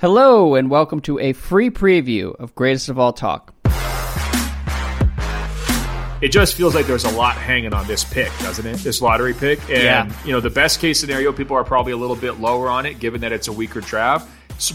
Hello, and welcome to a free preview of Greatest of All Talk. It just feels like there's a lot hanging on this pick, doesn't it? This lottery pick. And, Yeah. you know, the best case scenario, people are probably a little bit lower on it, given that it's a weaker draft.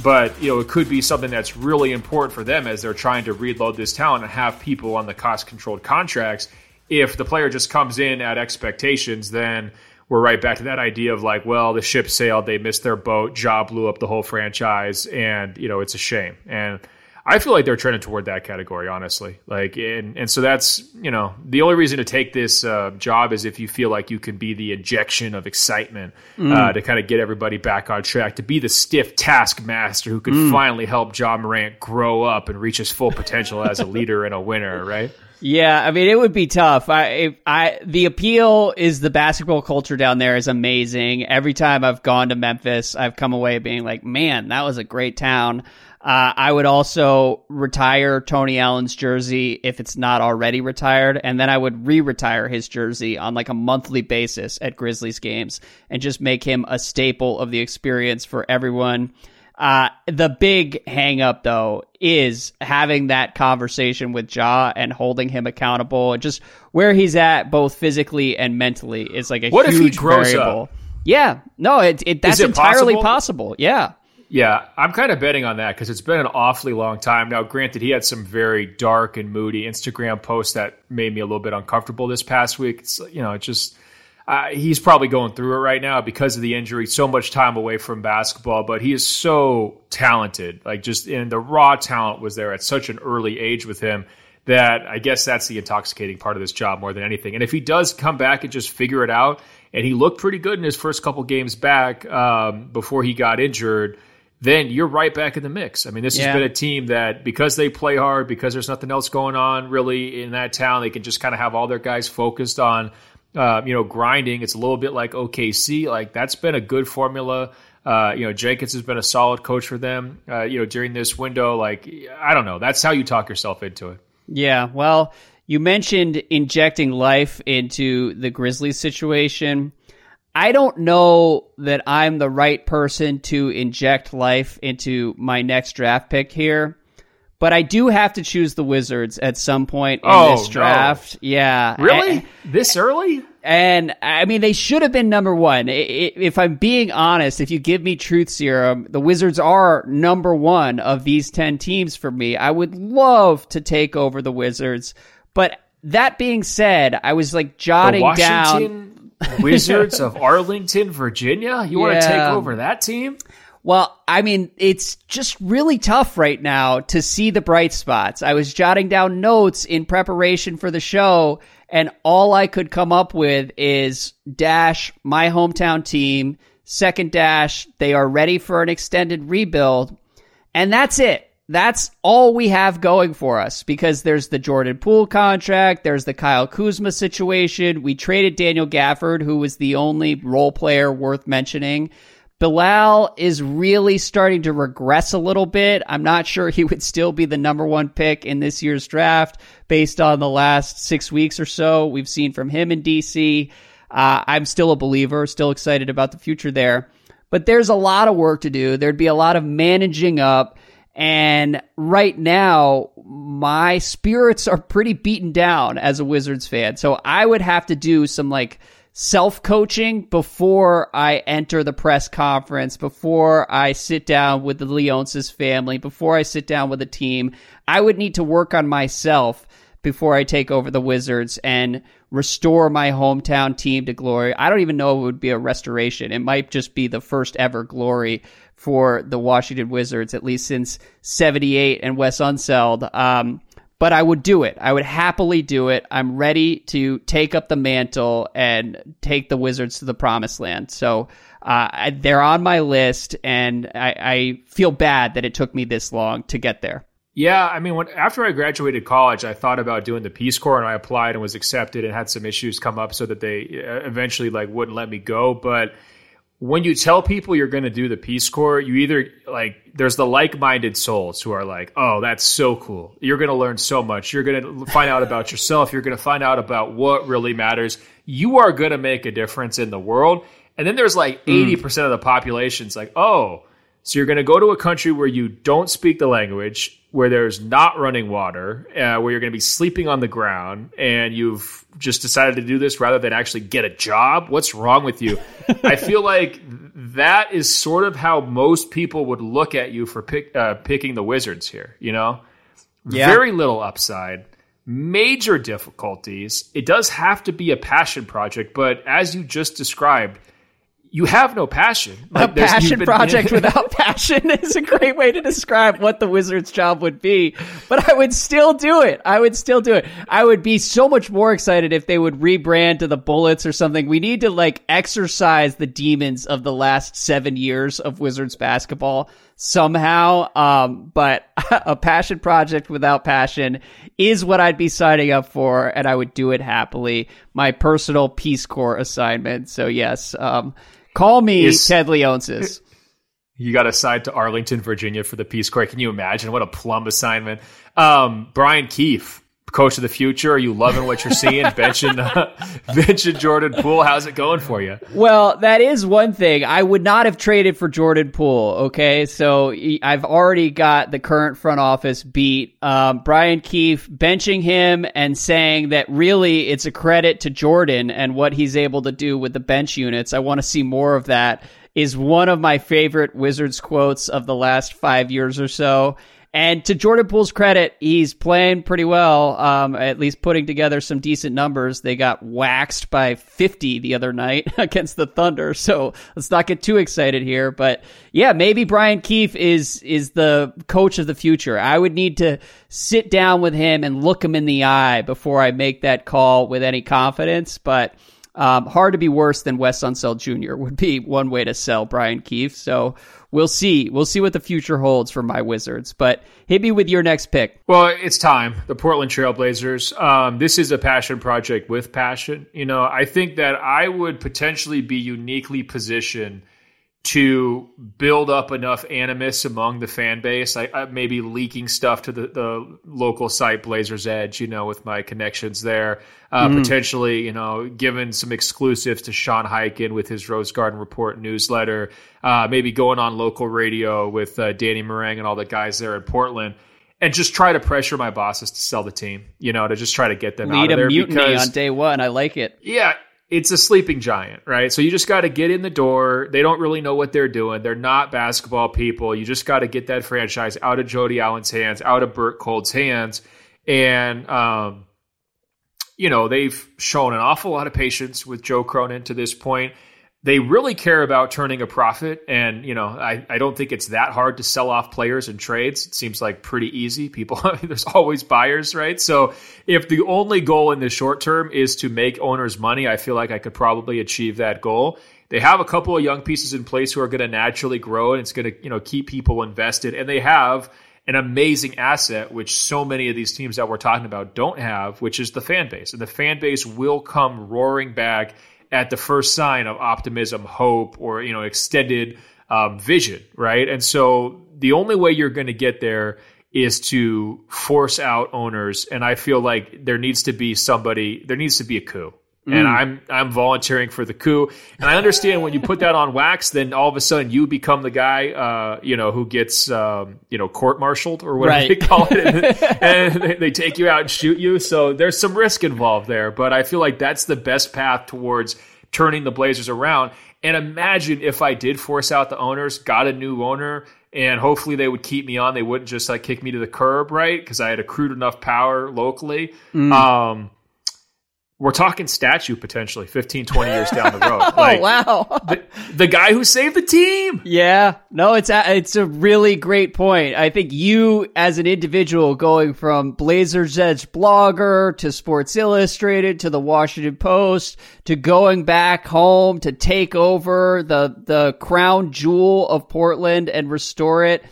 But, you know, it could be something that's really important for them as they're trying to reload this talent and have people on the cost controlled contracts. If the player just comes in at expectations, then we're right back to that idea of like, well, the ship sailed, they missed their boat, job blew up the whole franchise, and you know it's a shame. And I feel like they're trending toward that category, honestly. Like, and and so that's you know the only reason to take this uh, job is if you feel like you can be the injection of excitement uh, to kind of get everybody back on track, to be the stiff taskmaster who could finally help Ja Morant grow up and reach his full potential as a leader and a winner, right? Yeah, I mean it would be tough. I, I the appeal is the basketball culture down there is amazing. Every time I've gone to Memphis, I've come away being like, man, that was a great town. Uh, I would also retire Tony Allen's jersey if it's not already retired, and then I would re-retire his jersey on like a monthly basis at Grizzlies games, and just make him a staple of the experience for everyone. Uh, the big hang up though is having that conversation with Ja and holding him accountable and just where he's at both physically and mentally is like a What huge variable. up? Yeah, no, it, it that's it entirely possible? possible. Yeah. Yeah, I'm kind of betting on that because it's been an awfully long time. Now, granted, he had some very dark and moody Instagram posts that made me a little bit uncomfortable this past week. It's, you know, it just uh, he's probably going through it right now because of the injury. So much time away from basketball, but he is so talented. Like just and the raw talent was there at such an early age with him that I guess that's the intoxicating part of this job more than anything. And if he does come back and just figure it out, and he looked pretty good in his first couple games back um, before he got injured then you're right back in the mix. I mean, this Yeah. has been a team that because they play hard, because there's nothing else going on really in that town, they can just kind of have all their guys focused on, uh, you know, grinding. It's a little bit like OKC. Like that's been a good formula. Uh, you know, Jenkins has been a solid coach for them. Uh, you know, during this window, like I don't know, that's how you talk yourself into it. Yeah, well, you mentioned injecting life into the Grizzlies situation. I don't know that I'm the right person to inject life into my next draft pick here, but I do have to choose the Wizards at some point in Oh, this no. draft. Yeah. Really, this early? and I mean, they should have been number one. If I'm being honest, if you give me truth serum, the Wizards are number one of these 10 teams for me. I would love to take over the Wizards. But that being said, I was like jotting down. Wizards of Arlington, Virginia. You want to take over that team? Well, I mean, it's just really tough right now to see the bright spots. I was jotting down notes in preparation for the show, and all I could come up with is dash my hometown team, second dash, they are ready for an extended rebuild, and that's it. That's all we have going for us because there's the Jordan Poole contract, there's the Kyle Kuzma situation. We traded Daniel Gafford, who was the only role player worth mentioning. Bilal is really starting to regress a little bit. I'm not sure he would still be the number one pick in this year's draft based on the last six weeks or so we've seen from him in DC. Uh, I'm still a believer, still excited about the future there. But there's a lot of work to do. There'd be a lot of managing up. And right now, my spirits are pretty beaten down as a Wizards fan. So I would have to do some like self coaching before I enter the press conference, before I sit down with the Leonsis family, before I sit down with the team. I would need to work on myself before I take over the Wizards and restore my hometown team to glory. I don't even know it would be a restoration. It might just be the first ever glory for the Washington Wizards, at least since 78 and Wes Unseld. Um, but I would do it. I would happily do it. I'm ready to take up the mantle and take the Wizards to the promised land. So uh, I- they're on my list, and I, I feel bad that it took me this long to get there. Yeah, I mean, when after I graduated college, I thought about doing the Peace Corps, and I applied and was accepted, and had some issues come up so that they uh, eventually like wouldn't let me go. But when you tell people you're going to do the Peace Corps, you either like there's the like-minded souls who are like, "Oh, that's so cool! You're going to learn so much. You're going to find out about yourself. You're going to find out about what really matters. You are going to make a difference in the world." And then there's like hmm. 80% of the population's like, "Oh, So you're going to go to a country where you don't speak the language, where there's not running water, uh, where you're going to be sleeping on the ground, and you've just decided to do this rather than actually get a job. What's wrong with you? I feel like that is sort of how most people would look at you for pick, uh, picking the Wizards here. You know, yeah. very little upside major difficulties. It does have to be a passion project, but as you just described, you have no passion. Like a passion been, project without passion is a great way to describe what the wizard's job would be. But I would still do it. I would still do it. I would be so much more excited if they would rebrand to the Bullets or something. We need to like exercise the demons of the last seven years of Wizards basketball somehow. Um, but a passion project without passion is what I'd be signing up for, and I would do it happily. My personal Peace Corps assignment. So yes, um, call me is, Ted Leonsis. You got assigned to Arlington, Virginia for the Peace Corps. Can you imagine what a plum assignment? Um, Brian Keefe coach of the future? Are you loving what you're seeing? benching, uh, benching Jordan Poole. How's it going for you? Well, that is one thing. I would not have traded for Jordan Poole. Okay, so I've already got the current front office beat. Um, Brian Keefe benching him and saying that really it's a credit to Jordan and what he's able to do with the bench units. I want to see more of that. Is one of my favorite Wizards quotes of the last five years or so. And to Jordan Poole's credit, he's playing pretty well, um, at least putting together some decent numbers. They got waxed by 50 the other night against the Thunder. So let's not get too excited here. But yeah, maybe Brian Keefe is, is the coach of the future. I would need to sit down with him and look him in the eye before I make that call with any confidence. But um, hard to be worse than Wes Unseld Jr. would be one way to sell Brian Keefe. So we'll see. We'll see what the future holds for my Wizards. But hit me with your next pick. Well, it's time. The Portland Trailblazers. Um, this is a passion project with passion. You know, I think that I would potentially be uniquely positioned to build up enough animus among the fan base. I, I maybe leaking stuff to the, the local site Blazers Edge, you know, with my connections there. Uh, mm. Potentially, you know, giving some exclusives to Sean Highkin with his Rose Garden Report newsletter. Uh, maybe going on local radio with uh, Danny Marang and all the guys there in Portland. And just try to pressure my bosses to sell the team, you know, to just try to get them Lead out of there. Mutiny because, on day one. I like it. Yeah, it's a sleeping giant, right? So you just got to get in the door. They don't really know what they're doing. They're not basketball people. You just got to get that franchise out of Jody Allen's hands, out of Bert Kolde's hands. And, um, you know, they've shown an awful lot of patience with Joe Cronin to this point they really care about turning a profit. And, you know, I, I don't think it's that hard to sell off players and trades. It seems like pretty easy. People, there's always buyers, right? So if the only goal in the short term is to make owners money, I feel like I could probably achieve that goal. They have a couple of young pieces in place who are going to naturally grow and it's going to, you know, keep people invested. And they have an amazing asset, which so many of these teams that we're talking about don't have, which is the fan base. And the fan base will come roaring back at the first sign of optimism, hope, or you know extended um, vision, right? And so the only way you're going to get there is to force out owners, and I feel like there needs to be somebody, there needs to be a coup. Mm. And I'm I'm volunteering for the coup, and I understand when you put that on wax, then all of a sudden you become the guy, uh, you know, who gets um, you know court-martialed or whatever right. they call it, and, and they, they take you out and shoot you. So there's some risk involved there, but I feel like that's the best path towards turning the Blazers around. And imagine if I did force out the owners, got a new owner, and hopefully they would keep me on. They wouldn't just like kick me to the curb, right? Because I had accrued enough power locally. Mm. Um, we're talking statue potentially 15 20 years down the road. Oh, like, oh wow. the, the, guy who saved the team. Yeah. No it's a, it's a really great point. I think you as an individual going from blazers edge blogger to sports illustrated to the washington post to going back home to take over the the crown jewel of portland and restore it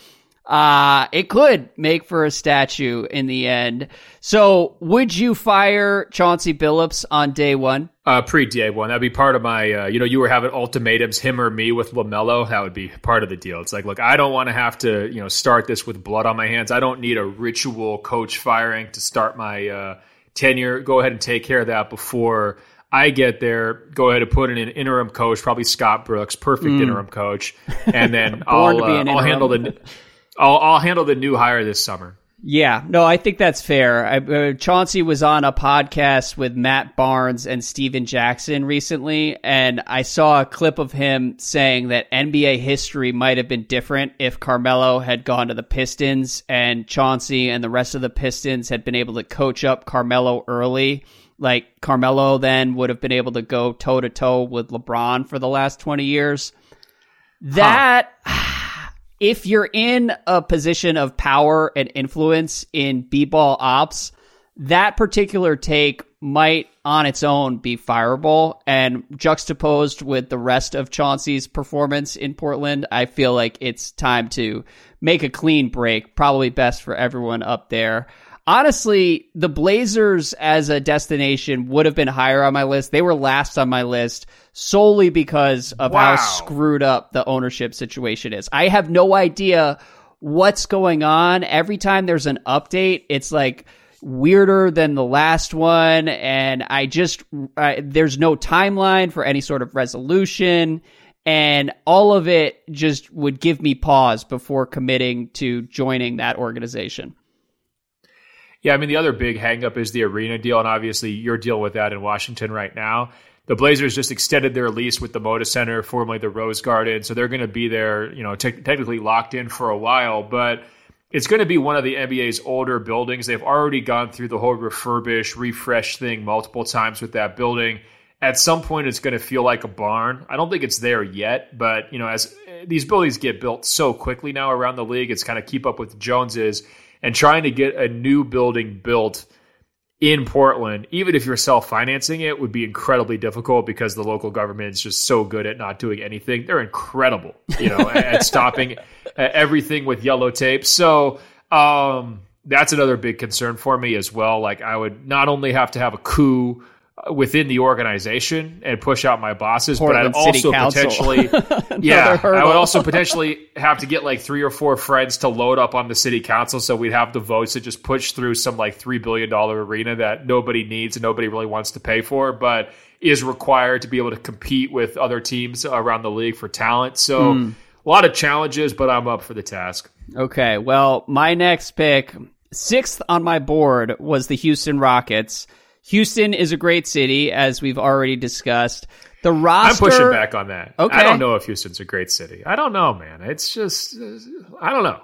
uh, it could make for a statue in the end. So, would you fire Chauncey Billups on day one? Uh, pre day one. That'd be part of my, uh, you know, you were having ultimatums, him or me with LaMelo. That would be part of the deal. It's like, look, I don't want to have to, you know, start this with blood on my hands. I don't need a ritual coach firing to start my uh, tenure. Go ahead and take care of that before I get there, go ahead and put in an interim coach, probably Scott Brooks, perfect Mm. interim coach, and then I'll, be uh, I'll handle the I'll, I'll handle the new hire this summer. Yeah, no, I think that's fair. I, uh, Chauncey was on a podcast with Matt Barnes and Stephen Jackson recently, and I saw a clip of him saying that NBA history might have been different if Carmelo had gone to the Pistons and Chauncey and the rest of the Pistons had been able to coach up Carmelo early. Like Carmelo then would have been able to go toe to toe with LeBron for the last 20 years. That if you're in a position of power and influence in b-ball ops, that particular take might on its own be fireable and juxtaposed with the rest of Chauncey's performance in Portland, I feel like it's time to make a clean break, probably best for everyone up there. Honestly, the Blazers as a destination would have been higher on my list. They were last on my list solely because of Wow. how screwed up the ownership situation is. I have no idea what's going on. Every time there's an update, it's like weirder than the last one. And I just, I, there's no timeline for any sort of resolution. And all of it just would give me pause before committing to joining that organization. Yeah, I mean the other big hangup is the arena deal, and obviously you're dealing with that in Washington right now. The Blazers just extended their lease with the Moda Center, formerly the Rose Garden, so they're going to be there, you know, te- technically locked in for a while. But it's going to be one of the NBA's older buildings. They've already gone through the whole refurbish, refresh thing multiple times with that building. At some point, it's going to feel like a barn. I don't think it's there yet, but you know, as these buildings get built so quickly now around the league, it's kind of keep up with the Joneses and trying to get a new building built in Portland, even if you're self financing it, would be incredibly difficult because the local government is just so good at not doing anything. They're incredible, you know, at stopping everything with yellow tape. So um, that's another big concern for me as well. Like I would not only have to have a coup within the organization and push out my bosses, Portland but I'd City also Council. potentially, yeah, I would also potentially have to get like three or four friends to load up on the city council, so we'd have the votes to just push through some like three billion dollar arena that nobody needs and nobody really wants to pay for, but is required to be able to compete with other teams around the league for talent. So Hmm. a lot of challenges, but I'm up for the task. Okay, well, my next pick, sixth on my board, was the Houston Rockets. Houston is a great city, as we've already discussed. The roster. I'm pushing back on that. Okay. I don't know if Houston's a great city. I don't know, man. It's just, I don't know.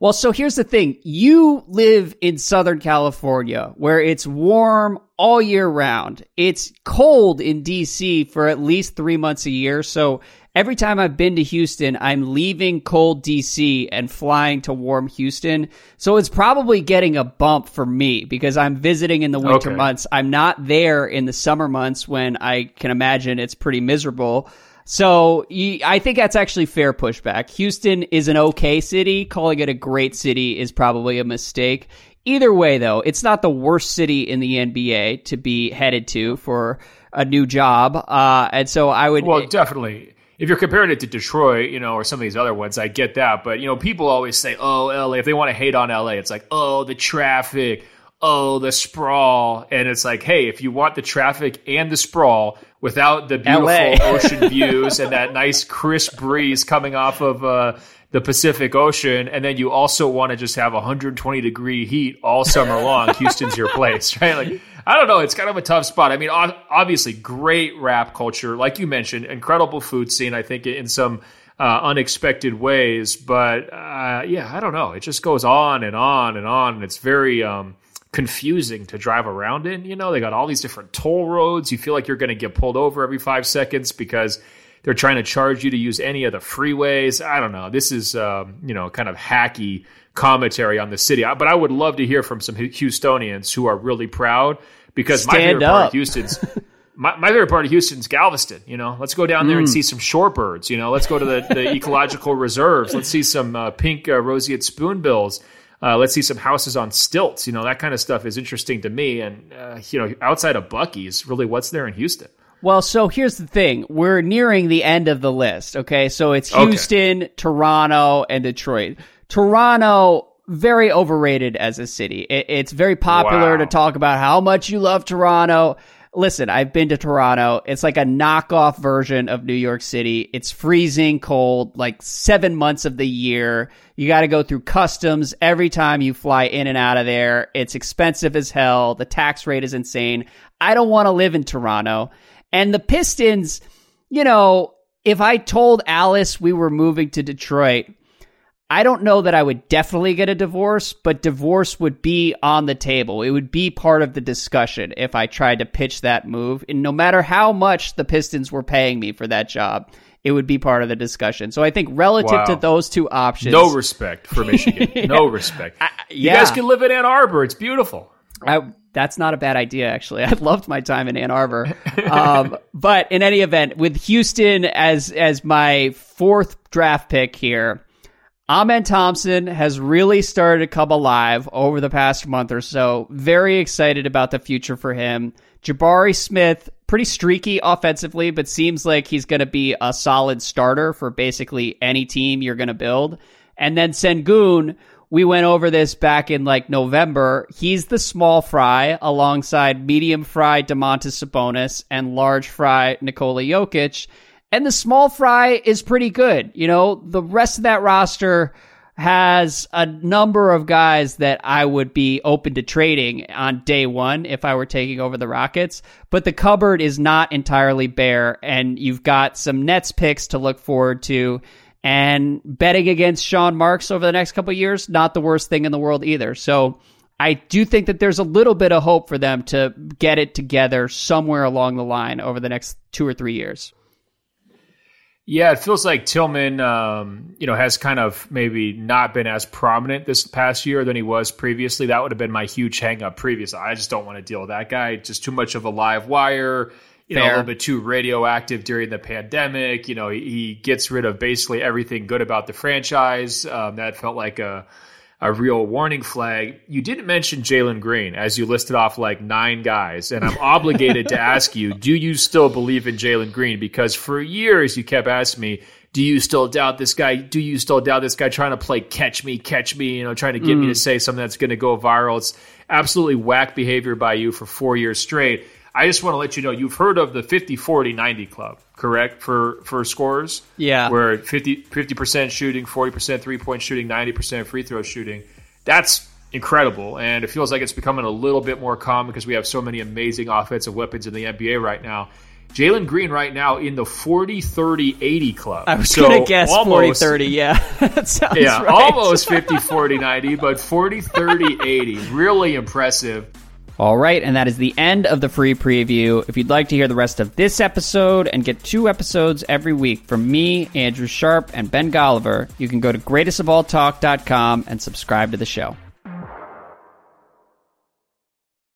Well, so here's the thing. You live in Southern California where it's warm all year round. It's cold in DC for at least three months a year. So every time I've been to Houston, I'm leaving cold DC and flying to warm Houston. So it's probably getting a bump for me because I'm visiting in the winter Okay. months. I'm not there in the summer months when I can imagine it's pretty miserable. So I think that's actually fair pushback. Houston is an okay city. Calling it a great city is probably a mistake. Either way, though, it's not the worst city in the NBA to be headed to for a new job. Uh, and so I would. Well, definitely. If you're comparing it to Detroit, you know, or some of these other ones, I get that. But you know, people always say, "Oh, LA." If they want to hate on LA, it's like, "Oh, the traffic." Oh, the sprawl. And it's like, hey, if you want the traffic and the sprawl without the beautiful LA. ocean views and that nice crisp breeze coming off of uh, the Pacific Ocean, and then you also want to just have 120 degree heat all summer long, Houston's your place, right? Like, I don't know. It's kind of a tough spot. I mean, obviously, great rap culture, like you mentioned, incredible food scene. I think in some uh, unexpected ways, but uh, yeah, I don't know. It just goes on and on and on, and it's very um, confusing to drive around in. You know, they got all these different toll roads. You feel like you're going to get pulled over every five seconds because they're trying to charge you to use any of the freeways. I don't know. This is um, you know kind of hacky commentary on the city. But I would love to hear from some Houstonians who are really proud because my Stand favorite part up. of Houston's my, my favorite part of Houston's Galveston. You know, let's go down there and Mm. see some shorebirds. You know, let's go to the, the ecological reserves. Let's see some uh, pink uh, roseate spoonbills. Uh, let's see some houses on stilts. You know, that kind of stuff is interesting to me. And uh, you know, outside of Buc-ee's, really, what's there in Houston? Well, so here's the thing. We're nearing the end of the list, okay? So it's Okay. Houston, Toronto, and Detroit. Toronto, very overrated as a city. It, it's very popular Wow. to talk about how much you love Toronto. listen, I've been to Toronto. It's like a knockoff version of New York City. It's freezing cold, like seven months of the year. You got to go through customs every time you fly in and out of there. It's expensive as hell. The tax rate is insane. I don't want to live in Toronto. And the Pistons, you know, if I told Alice we were moving to Detroit, I don't know that I would definitely get a divorce, but divorce would be on the table. It would be part of the discussion if I tried to pitch that move. And no matter how much the Pistons were paying me for that job, it would be part of the discussion. So I think relative wow. to those two options, no respect for Michigan. no respect. I, yeah. You guys can live in Ann Arbor. It's beautiful. I, that's not a bad idea, actually. I loved my time in Ann Arbor. Um, but in any event, with Houston as as my fourth draft pick here, Amen Thompson has really started to come alive over the past month or so. Very excited about the future for him. Jabari Smith, pretty streaky offensively, but seems like he's going to be a solid starter for basically any team you're going to build. And then Sengun, we went over this back in like November. He's the small fry alongside medium fry Domantas Sabonis and large fry Nikola Jokic. And the small fry is pretty good. You know, the rest of that roster has a number of guys that I would be open to trading on day one if I were taking over the Rockets. But the cupboard is not entirely bare, and you've got some Nets picks to look forward to. And betting against Sean Marks over the next couple years, not the worst thing in the world either. So I do think that there's a little bit of hope for them to get it together somewhere along the line over the next two or three years. Yeah, it feels like Tilman, um, you know, has kind of maybe not been as prominent this past year than he was previously. That would have been my huge hangup previously. I just don't want to deal with that guy. Just too much of a live wire. You Fair. know, a little bit too radioactive during the pandemic. You know, he, he gets rid of basically everything good about the franchise. Um, that felt like a a real warning flag. You didn't mention Jalen Green as you listed off like nine guys, and I'm obligated to ask you: Do you still believe in Jalen Green? Because for years you kept asking me, "Do you still doubt this guy? Do you still doubt this guy?" Trying to play catch me, catch me, you know, trying to get mm. me to say something that's going to go viral. It's absolutely whack behavior by you for four years straight. I just want to let you know you've heard of the 50 40 90 club, correct? For for scores? Yeah. Where 50 percent shooting, 40% three point shooting, 90% free throw shooting. That's incredible. And it feels like it's becoming a little bit more common because we have so many amazing offensive weapons in the NBA right now. Jalen Green right now in the 40 30 80 club. I was so going to guess 40 30, yeah. yeah, right. almost 50 40 90, but 40 30 80. Really impressive. All right, and that is the end of the free preview. If you'd like to hear the rest of this episode and get two episodes every week from me, Andrew Sharp, and Ben Golliver, you can go to greatestofalltalk.com and subscribe to the show.